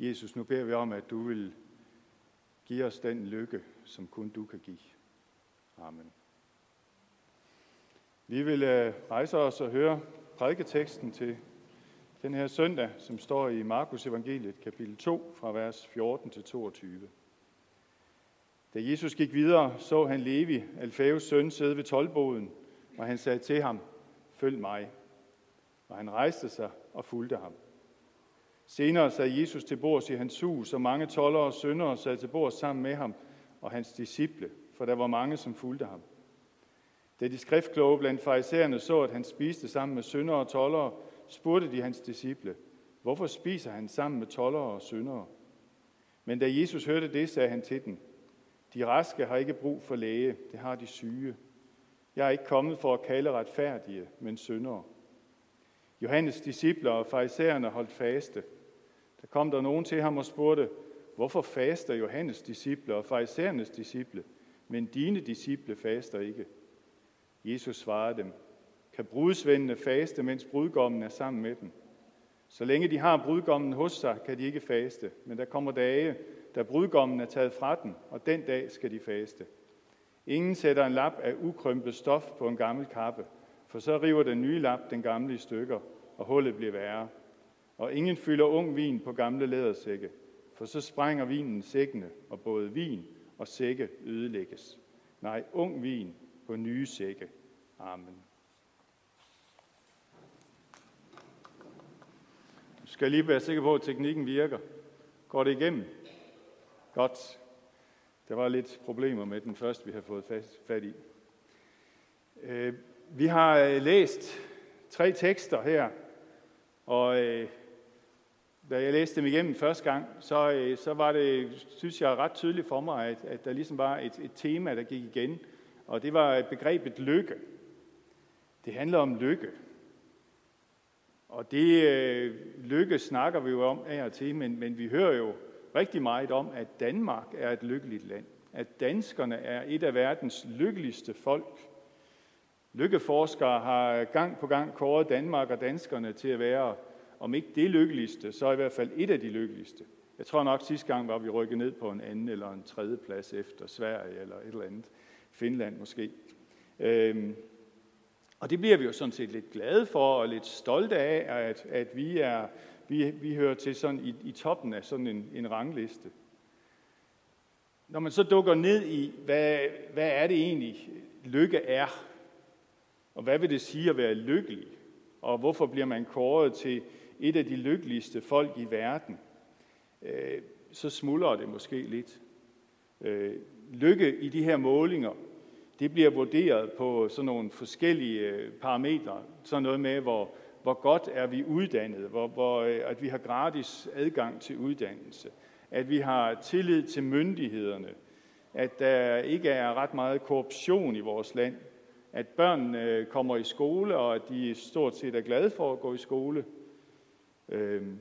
Jesus, nu beder vi om, at du vil give os den lykke, som kun du kan give. Amen. Vi vil øh, rejse os og høre prædiketeksten til den her søndag, som står i Markus evangeliet, kapitel 2, fra vers 14 til 22. Da Jesus gik videre, så han Levi, Alfæus søn, sidde ved tolvboden, og han sagde til ham, følg mig. Og han rejste sig og fulgte ham. Senere sad Jesus til bords i hans hus, og mange toller og syndere sad til bords sammen med ham og hans disciple, for der var mange, som fulgte ham. Da de skriftkloge blandt farisæerne så, at han spiste sammen med syndere og tollere, spurgte de hans disciple, hvorfor spiser han sammen med tollere og syndere? Men da Jesus hørte det, sagde han til dem, de raske har ikke brug for læge, det har de syge. Jeg er ikke kommet for at kalde retfærdige, men syndere. Johannes disciple og farisæerne holdt faste. Kom der nogen til ham og spurgte, hvorfor faster Johannes disciple og farisæernes disciple, men dine disciple faster ikke? Jesus svarede dem, kan brudsvendene faste, mens brudgommen er sammen med dem? Så længe de har brudgommen hos sig, kan de ikke faste, men der kommer dage, da brudgommen er taget fra dem, og den dag skal de faste. Ingen sætter en lap af ukrømpet stof på en gammel kappe, for så river den nye lap den gamle i stykker, og hullet bliver værre. Og ingen fylder ung vin på gamle lædersække, for så sprænger vinen sækkene, og både vin og sække ødelægges. Nej, ung vin på nye sække. Amen. Du skal lige være sikker på, at teknikken virker. Går det igennem? Godt. Der var lidt problemer med den første, vi har fået fat i. Øh, vi har øh, læst tre tekster her, og øh, da jeg læste dem igennem første gang, så, øh, så var det, synes jeg, ret tydeligt for mig, at, at der ligesom var et, et tema, der gik igen, og det var begrebet lykke. Det handler om lykke. Og det øh, lykke snakker vi jo om af og til, men, men vi hører jo rigtig meget om, at Danmark er et lykkeligt land. At danskerne er et af verdens lykkeligste folk. Lykkeforskere har gang på gang kåret Danmark og danskerne til at være, om ikke det lykkeligste, så i hvert fald et af de lykkeligste. Jeg tror nok, at sidste gang var vi rykket ned på en anden eller en tredje plads efter Sverige eller et eller andet. Finland måske. Øhm, og det bliver vi jo sådan set lidt glade for og lidt stolte af, at, at vi, er, vi, vi hører til sådan i, i toppen af sådan en, en rangliste. Når man så dukker ned i, hvad, hvad er det egentlig, lykke er, og hvad vil det sige at være lykkelig, og hvorfor bliver man kåret til et af de lykkeligste folk i verden, øh, så smuldrer det måske lidt. Øh, lykke i de her målinger, det bliver vurderet på sådan nogle forskellige øh, parametre. Sådan noget med, hvor, hvor godt er vi uddannet, hvor, hvor, øh, at vi har gratis adgang til uddannelse, at vi har tillid til myndighederne, at der ikke er ret meget korruption i vores land, at børnene øh, kommer i skole, og at de stort set er glade for at gå i skole. Øhm.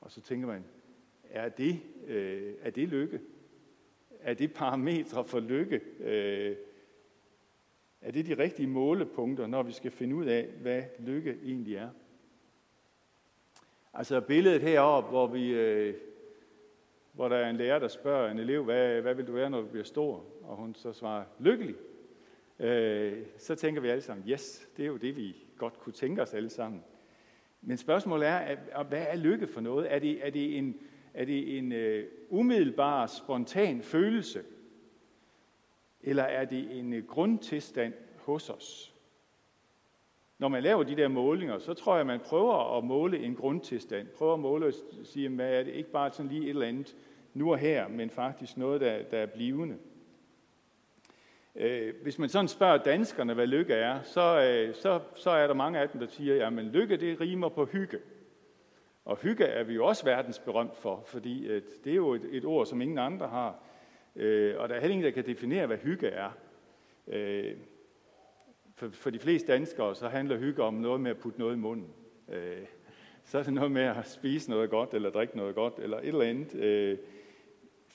Og så tænker man, er det, øh, er det lykke? Er det parametre for lykke? Øh, er det de rigtige målepunkter, når vi skal finde ud af, hvad lykke egentlig er? Altså billedet heroppe, hvor, vi, øh, hvor der er en lærer, der spørger en elev, hvad, hvad vil du være, når du bliver stor? Og hun så svarer, lykkelig. Øh, så tænker vi alle sammen, yes, det er jo det, vi godt kunne tænke os alle sammen. Men spørgsmålet er, hvad er lykke for noget? Er det, er det en, er det en uh, umiddelbar, spontan følelse? Eller er det en uh, grundtilstand hos os? Når man laver de der målinger, så tror jeg, man prøver at måle en grundtilstand. Prøver at måle og sige, hvad er det ikke bare sådan lige et eller andet nu og her, men faktisk noget, der, der er blivende. Øh, hvis man sådan spørger danskerne, hvad lykke er, så, øh, så, så er der mange af dem, der siger, at lykke det rimer på hygge. Og hygge er vi jo også verdensberømt for, fordi at det er jo et, et ord, som ingen andre har. Øh, og der er heller ingen, der kan definere, hvad hygge er. for, for de fleste danskere, så handler hygge om noget med at putte noget i munden. så er det noget med at spise noget godt, eller drikke noget godt, eller et eller andet.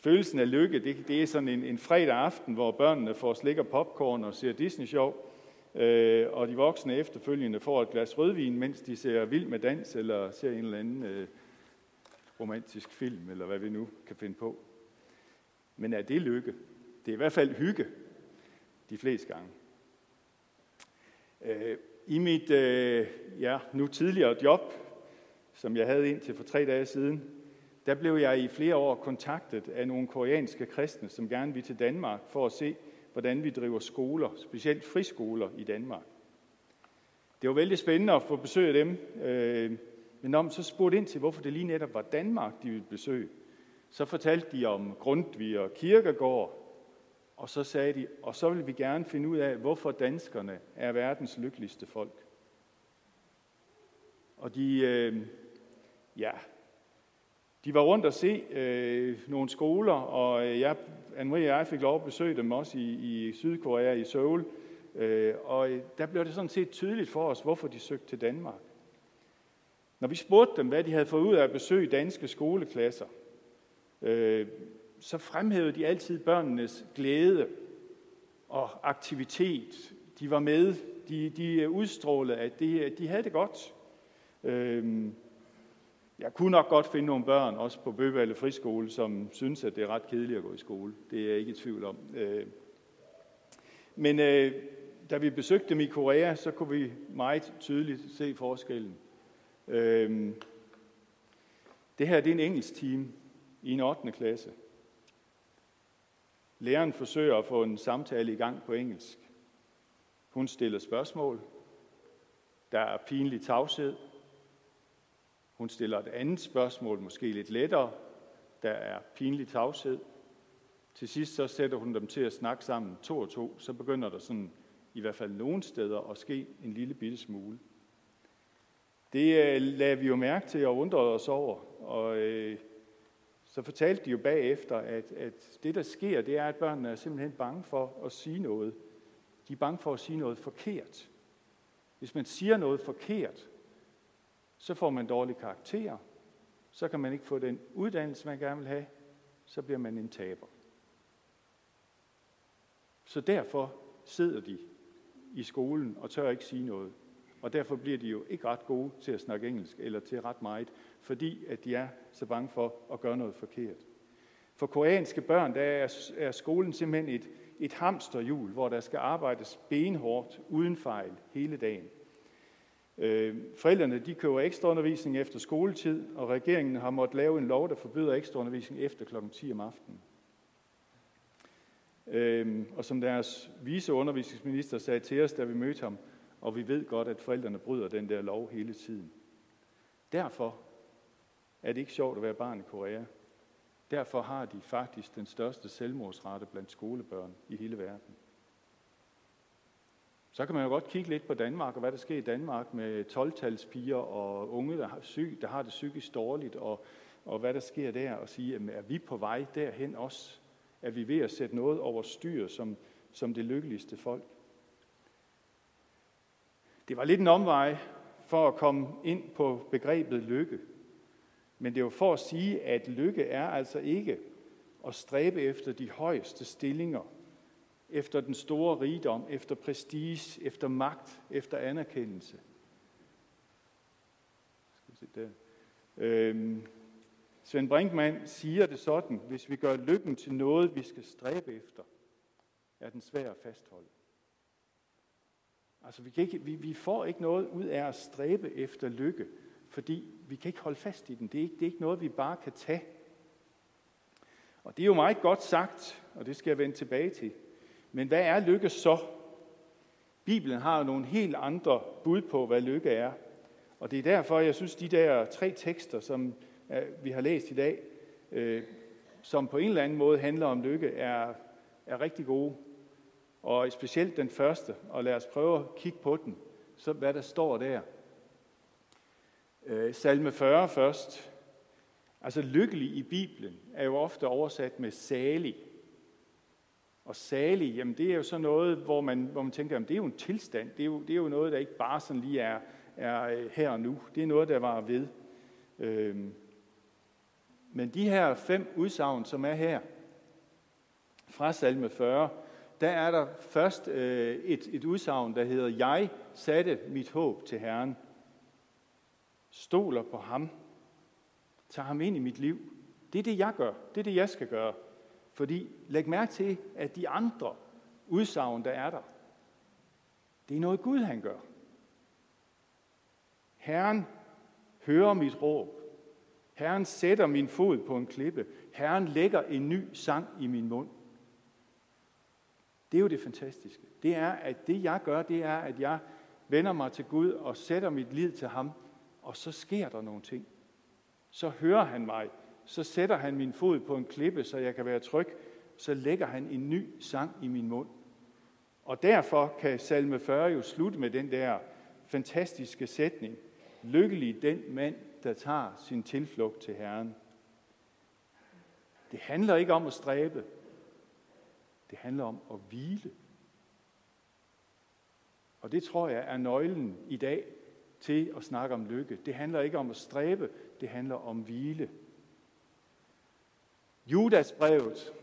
Følelsen af lykke, det, det er sådan en, en fredag aften, hvor børnene får slik og popcorn og ser Disney-show, øh, og de voksne efterfølgende får et glas rødvin, mens de ser vild med dans eller ser en eller anden øh, romantisk film, eller hvad vi nu kan finde på. Men er det lykke? Det er i hvert fald hygge, de fleste gange. Øh, I mit øh, ja, nu tidligere job, som jeg havde indtil for tre dage siden, der blev jeg i flere år kontaktet af nogle koreanske kristne, som gerne vil til Danmark for at se, hvordan vi driver skoler, specielt friskoler i Danmark. Det var vældig spændende at få besøg af dem, øh, men når man så spurgte ind til, hvorfor det lige netop var Danmark, de ville besøge, så fortalte de om Grundtvig og Kirkegård, og så sagde de, og så vil vi gerne finde ud af, hvorfor danskerne er verdens lykkeligste folk. Og de, øh, ja, de var rundt og se øh, nogle skoler, og øh, jeg, Anne-Marie og jeg fik lov at besøge dem også i, i Sydkorea, i Seoul. Øh, og øh, der blev det sådan set tydeligt for os, hvorfor de søgte til Danmark. Når vi spurgte dem, hvad de havde fået ud af at besøge danske skoleklasser, øh, så fremhævede de altid børnenes glæde og aktivitet. De var med, de, de udstrålede, at de, de havde det godt. Øh, jeg kunne nok godt finde nogle børn, også på Bøgevalde Friskole, som synes, at det er ret kedeligt at gå i skole. Det er jeg ikke i tvivl om. Øh, men øh, da vi besøgte dem i Korea, så kunne vi meget tydeligt se forskellen. Øh, det her det er en engelsk team i en 8. klasse. Læreren forsøger at få en samtale i gang på engelsk. Hun stiller spørgsmål. Der er pinlig tavshed. Hun stiller et andet spørgsmål, måske lidt lettere. Der er pinlig tavshed. Til sidst så sætter hun dem til at snakke sammen to og to. Så begynder der sådan, i hvert fald nogle steder, at ske en lille bitte smule. Det øh, lagde vi jo mærke til og undrede os over. Og øh, så fortalte de jo bagefter, at, at det, der sker, det er, at børnene er simpelthen bange for at sige noget. De er bange for at sige noget forkert. Hvis man siger noget forkert, så får man dårlige karakterer, så kan man ikke få den uddannelse, man gerne vil have, så bliver man en taber. Så derfor sidder de i skolen og tør ikke sige noget. Og derfor bliver de jo ikke ret gode til at snakke engelsk, eller til ret meget, fordi at de er så bange for at gøre noget forkert. For koreanske børn, der er, er skolen simpelthen et, et hamsterhjul, hvor der skal arbejdes benhårdt, uden fejl, hele dagen. Øh, forældrene de køber ekstraundervisning efter skoletid, og regeringen har måttet lave en lov, der forbyder ekstraundervisning efter kl. 10 om aftenen. Øh, og som deres viceundervisningsminister sagde til os, da vi mødte ham, og vi ved godt, at forældrene bryder den der lov hele tiden. Derfor er det ikke sjovt at være barn i Korea. Derfor har de faktisk den største selvmordsrate blandt skolebørn i hele verden. Så kan man jo godt kigge lidt på Danmark, og hvad der sker i Danmark med 12-talspiger og unge, der har, syg, der har det psykisk dårligt, og, og hvad der sker der, og sige, at er vi på vej derhen også? Er vi ved at sætte noget over styr som, som det lykkeligste folk? Det var lidt en omvej for at komme ind på begrebet lykke. Men det var for at sige, at lykke er altså ikke at stræbe efter de højeste stillinger, efter den store rigdom, efter prestige, efter magt, efter anerkendelse. Skal vi se der. Øhm, Svend Brinkmann siger det sådan, hvis vi gør lykken til noget, vi skal stræbe efter, er den svær at fastholde. Altså, vi, kan ikke, vi, vi får ikke noget ud af at stræbe efter lykke, fordi vi kan ikke holde fast i den. Det er ikke, det er ikke noget, vi bare kan tage. Og det er jo meget godt sagt, og det skal jeg vende tilbage til. Men hvad er lykke så? Bibelen har jo nogle helt andre bud på, hvad lykke er. Og det er derfor, jeg synes, de der tre tekster, som øh, vi har læst i dag, øh, som på en eller anden måde handler om lykke, er, er rigtig gode. Og specielt den første, og lad os prøve at kigge på den, så hvad der står der. Øh, salme 40 først. Altså lykkelig i Bibelen er jo ofte oversat med salig. Og salig, jamen det er jo så noget, hvor man, hvor man tænker, jamen det er jo en tilstand. Det er jo, det er jo noget, der ikke bare sådan lige er, er øh, her og nu. Det er noget, der var ved. Øhm. Men de her fem udsagn, som er her, fra salme 40, der er der først øh, et, et udsagn, der hedder, jeg satte mit håb til Herren. Stoler på ham. tager ham ind i mit liv. Det er det, jeg gør. Det er det, jeg skal gøre. Fordi læg mærke til, at de andre udsagn, der er der, det er noget Gud, han gør. Herren hører mit råb. Herren sætter min fod på en klippe. Herren lægger en ny sang i min mund. Det er jo det fantastiske. Det er, at det jeg gør, det er, at jeg vender mig til Gud og sætter mit liv til ham, og så sker der nogle ting. Så hører han mig, så sætter han min fod på en klippe, så jeg kan være tryg, så lægger han en ny sang i min mund. Og derfor kan salme 40 jo slutte med den der fantastiske sætning. Lykkelig den mand, der tager sin tilflugt til Herren. Det handler ikke om at stræbe. Det handler om at hvile. Og det tror jeg er nøglen i dag til at snakke om lykke. Det handler ikke om at stræbe, det handler om hvile. Judas brevet.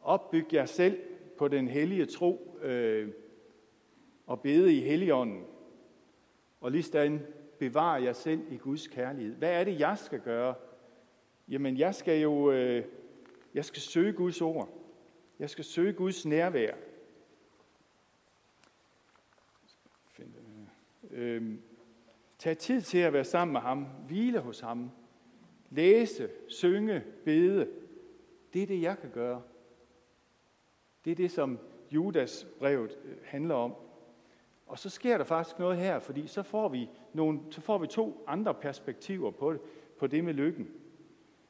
Opbyg jer selv på den hellige tro øh, og bede i helligånden. Og lige bevar jer selv i Guds kærlighed. Hvad er det, jeg skal gøre? Jamen, jeg skal jo øh, jeg skal søge Guds ord. Jeg skal søge Guds nærvær. Øhm, tag tid til at være sammen med ham, hvile hos ham, læse, synge, bede. Det er det, jeg kan gøre. Det er det, som Judas brevet øh, handler om. Og så sker der faktisk noget her, fordi så får vi, nogle, så får vi to andre perspektiver på det, på det med lykken.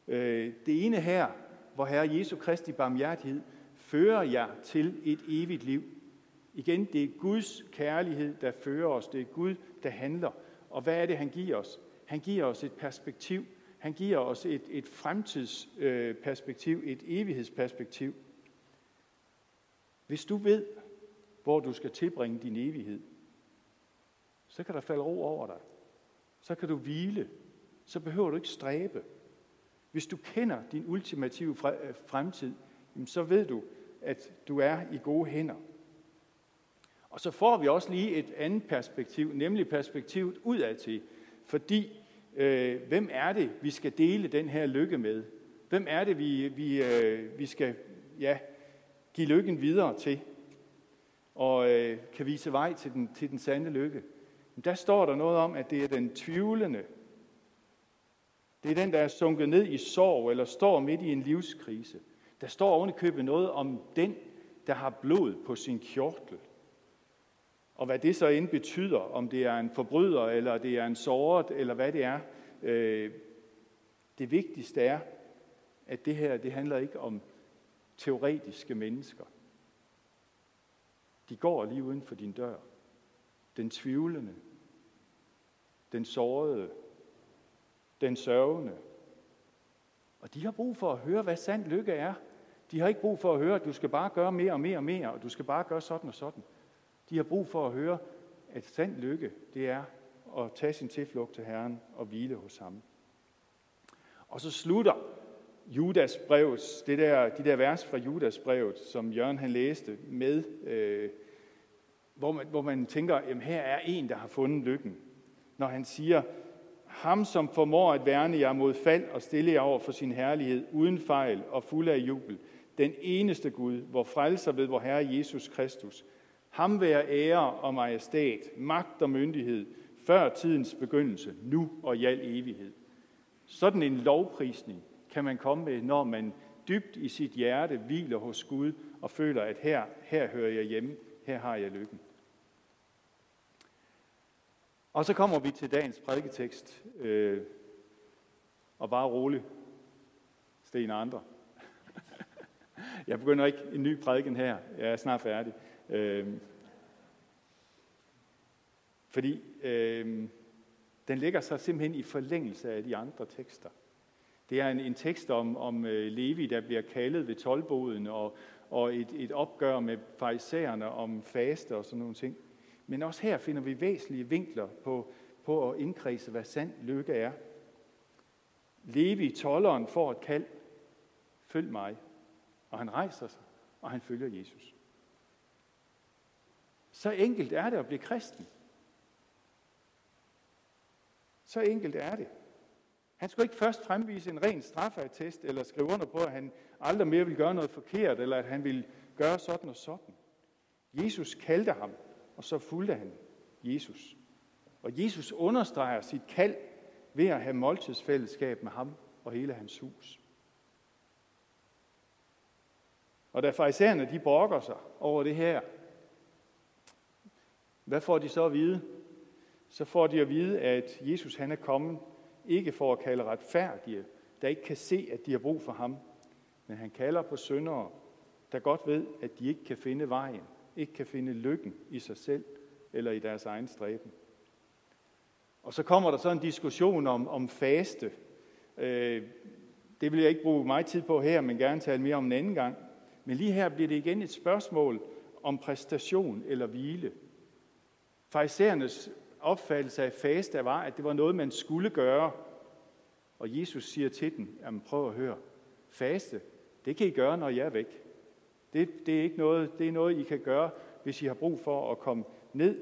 Øh, det ene her, hvor Herre Jesu Kristi barmhjertighed fører jer til et evigt liv. Igen, det er Guds kærlighed, der fører os. Det er Gud, der handler. Og hvad er det, han giver os? Han giver os et perspektiv. Han giver os et, et fremtidsperspektiv, et evighedsperspektiv. Hvis du ved, hvor du skal tilbringe din evighed, så kan der falde ro over dig. Så kan du hvile. Så behøver du ikke stræbe. Hvis du kender din ultimative øh, fremtid, så ved du, at du er i gode hænder. Og så får vi også lige et andet perspektiv, nemlig perspektivet udadtil. Fordi, øh, hvem er det, vi skal dele den her lykke med? Hvem er det, vi, vi, øh, vi skal ja, give lykken videre til? Og øh, kan vise vej til den, til den sande lykke? Men Der står der noget om, at det er den tvivlende. Det er den, der er sunket ned i sorg, eller står midt i en livskrise. Der står ovenikøbet noget om den, der har blod på sin kjortel. Og hvad det så end betyder, om det er en forbryder, eller det er en såret, eller hvad det er. Øh, det vigtigste er, at det her, det handler ikke om teoretiske mennesker. De går lige uden for din dør. Den tvivlende, den sårede, den sørgende. Og de har brug for at høre, hvad sand lykke er. De har ikke brug for at høre, at du skal bare gøre mere og mere og mere, og du skal bare gøre sådan og sådan. De har brug for at høre, at sand lykke, det er at tage sin tilflugt til Herren og hvile hos ham. Og så slutter Judas brevet, det der, de der vers fra Judas brevet, som Jørgen han læste med, øh, hvor, man, hvor man tænker, at her er en, der har fundet lykken. Når han siger, ham som formår at værne jer mod fald og stille jer over for sin herlighed, uden fejl og fuld af jubel, den eneste Gud, hvor frelser ved vor Herre Jesus Kristus, ham være ære og majestæt, magt og myndighed, før tidens begyndelse, nu og i al evighed. Sådan en lovprisning kan man komme med, når man dybt i sit hjerte hviler hos Gud og føler, at her, her hører jeg hjemme, her har jeg lykken. Og så kommer vi til dagens prædiketekst. Øh, og bare rolig, Sten andre. jeg begynder ikke en ny prædiken her. Jeg er snart færdig. Øh, fordi øh, den ligger sig simpelthen i forlængelse af de andre tekster. Det er en, en tekst om, om øh, Levi, der bliver kaldet ved tolvboden, og, og et, et opgør med farisæerne om faste og sådan nogle ting. Men også her finder vi væsentlige vinkler på, på at indkredse, hvad sand lykke er. Levi, tolleren, får et kald. Følg mig. Og han rejser sig, og han følger Jesus. Så enkelt er det at blive kristen. Så enkelt er det. Han skulle ikke først fremvise en ren straffeattest, eller skrive under på, at han aldrig mere vil gøre noget forkert, eller at han vil gøre sådan og sådan. Jesus kaldte ham, og så fulgte han Jesus. Og Jesus understreger sit kald ved at have måltidsfællesskab med ham og hele hans hus. Og da farisæerne de brokker sig over det her, hvad får de så at vide? Så får de at vide, at Jesus han er kommet ikke for at kalde retfærdige, der ikke kan se, at de har brug for ham, men han kalder på syndere, der godt ved, at de ikke kan finde vejen, ikke kan finde lykken i sig selv eller i deres egen stræben. Og så kommer der så en diskussion om, om faste. Øh, det vil jeg ikke bruge meget tid på her, men gerne tale mere om en anden gang. Men lige her bliver det igen et spørgsmål om præstation eller hvile. Farisæernes opfattelse af faste var, at det var noget, man skulle gøre. Og Jesus siger til dem, jamen prøv at høre, faste, det kan I gøre, når jeg er væk. Det, det, er ikke noget, det er noget, I kan gøre, hvis I har brug for at komme ned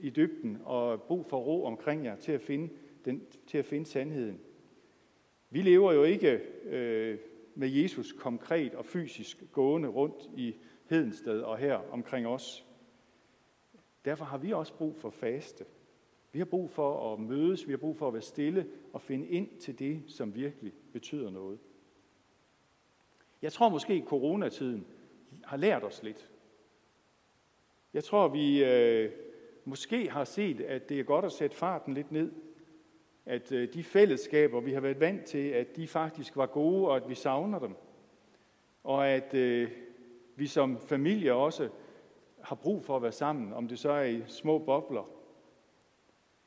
i dybden og brug for ro omkring jer til at finde, den, til at finde sandheden. Vi lever jo ikke øh, med Jesus konkret og fysisk gående rundt i Hedensted og her omkring os. Derfor har vi også brug for faste. Vi har brug for at mødes, vi har brug for at være stille og finde ind til det, som virkelig betyder noget. Jeg tror måske, at coronatiden har lært os lidt. Jeg tror, vi øh, måske har set, at det er godt at sætte farten lidt ned. At øh, de fællesskaber, vi har været vant til, at de faktisk var gode, og at vi savner dem. Og at øh, vi som familie også har brug for at være sammen, om det så er i små bobler.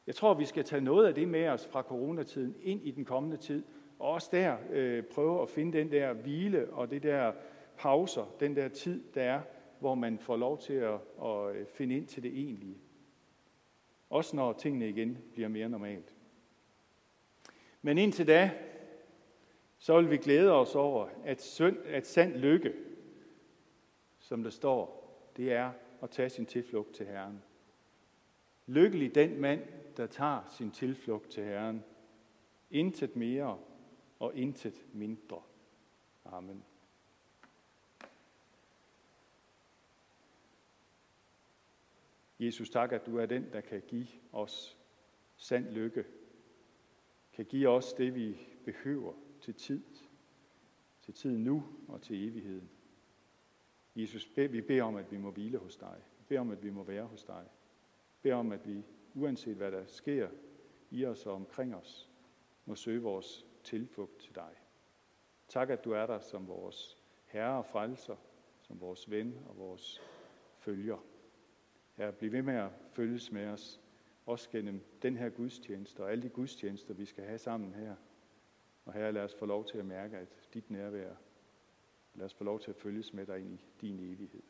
Jeg tror, vi skal tage noget af det med os fra coronatiden ind i den kommende tid, og også der øh, prøve at finde den der hvile og det der pauser, den der tid, der er, hvor man får lov til at, at øh, finde ind til det egentlige. Også når tingene igen bliver mere normalt. Men indtil da, så vil vi glæde os over, at, synd, at sand lykke, som der står, det er at tage sin tilflugt til Herren. Lykkelig den mand, der tager sin tilflugt til Herren. Intet mere og intet mindre. Amen. Jesus, tak, at du er den, der kan give os sand lykke. Kan give os det, vi behøver til tid. Til tid nu og til evigheden. Jesus, vi beder om, at vi må hvile hos dig. Vi beder om, at vi må være hos dig. Vi beder om, at vi, uanset hvad der sker i os og omkring os, må søge vores tilflugt til dig. Tak, at du er der som vores herre og frelser, som vores ven og vores følger. Herre, bliv ved med at følges med os, også gennem den her gudstjeneste og alle de gudstjenester, vi skal have sammen her. Og her lad os få lov til at mærke, at dit nærvær, lad os få lov til at følges med dig ind i din evighed.